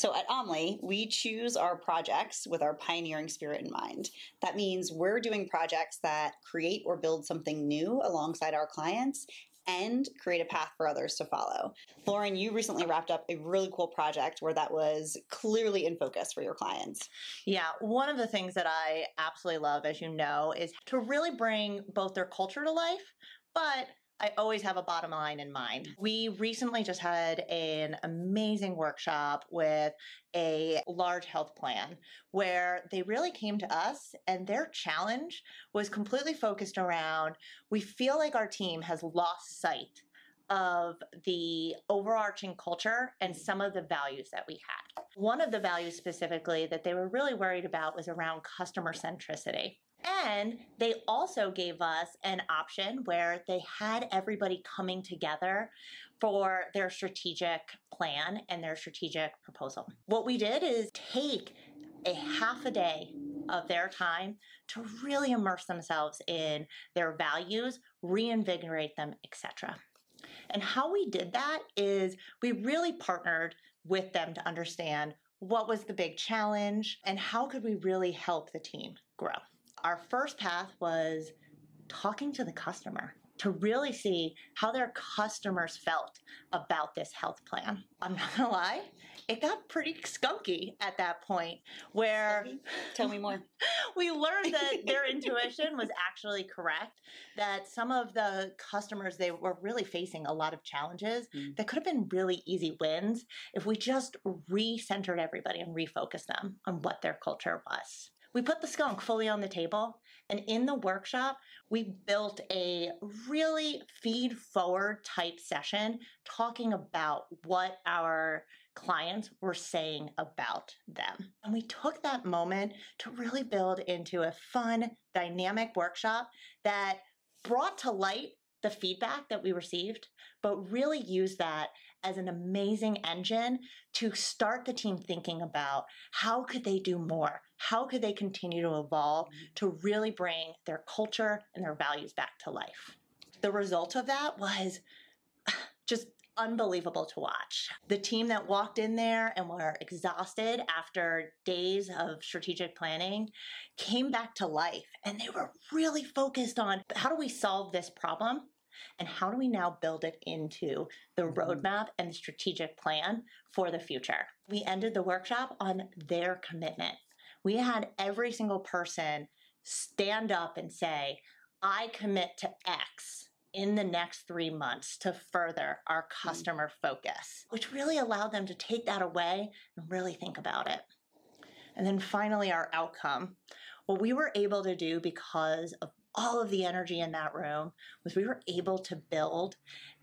So at Omly, we choose our projects with our pioneering spirit in mind. That means we're doing projects that create or build something new alongside our clients and create a path for others to follow. Lauren, you recently wrapped up a really cool project where that was clearly in focus for your clients. Yeah, one of the things that I absolutely love, as you know, is to really bring both their culture to life, but I always have a bottom line in mind. We recently just had an amazing workshop with a large health plan where they really came to us and their challenge was completely focused around we feel like our team has lost sight of the overarching culture and some of the values that we had. One of the values specifically that they were really worried about was around customer centricity. And they also gave us an option where they had everybody coming together for their strategic plan and their strategic proposal. What we did is take a half a day of their time to really immerse themselves in their values, reinvigorate them, etc. And how we did that is we really partnered with them to understand what was the big challenge and how could we really help the team grow. Our first path was talking to the customer to really see how their customers felt about this health plan. I'm not gonna lie, it got pretty skunky at that point where tell me more we learned that their intuition was actually correct that some of the customers they were really facing a lot of challenges mm. that could have been really easy wins if we just recentered everybody and refocused them on what their culture was we put the skunk fully on the table. And in the workshop, we built a really feed forward type session talking about what our clients were saying about them. And we took that moment to really build into a fun, dynamic workshop that brought to light the feedback that we received, but really use that as an amazing engine to start the team thinking about how could they do more? How could they continue to evolve mm-hmm. to really bring their culture and their values back to life? The result of that was just unbelievable to watch. The team that walked in there and were exhausted after days of strategic planning came back to life and they were really focused on how do we solve this problem and how do we now build it into the mm-hmm. roadmap and the strategic plan for the future. We ended the workshop on their commitment. We had every single person stand up and say, I commit to X in the next three months to further our mm. customer focus, which really allowed them to take that away and really think about it. And then finally, our outcome. What we were able to do because of all of the energy in that room was we were able to build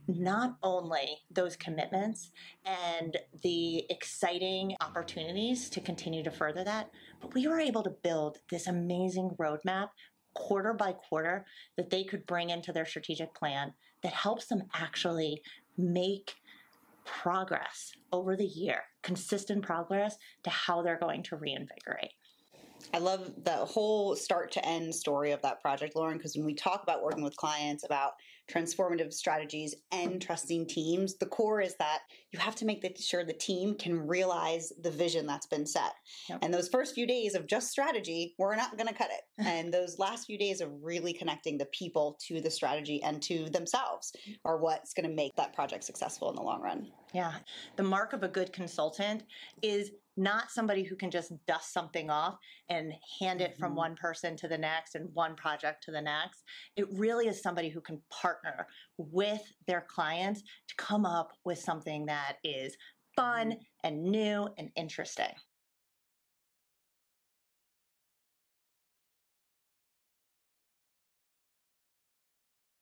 not only those commitments and the exciting opportunities to continue to further that, but we were able to build this amazing roadmap quarter by quarter that they could bring into their strategic plan that helps them actually make progress over the year, consistent progress to how they're going to reinvigorate. I love the whole start to end story of that project, Lauren, because when we talk about working with clients about transformative strategies and trusting teams, the core is that you have to make sure the team can realize the vision that's been set. Yep. And those first few days of just strategy, we're not going to cut it. and those last few days of really connecting the people to the strategy and to themselves mm-hmm. are what's going to make that project successful in the long run. Yeah. The mark of a good consultant is not somebody who can just dust something off and hand it from mm-hmm. one person to the next and one project to the next. It really is somebody who can partner with their clients to come up with something that is fun mm-hmm. and new and interesting.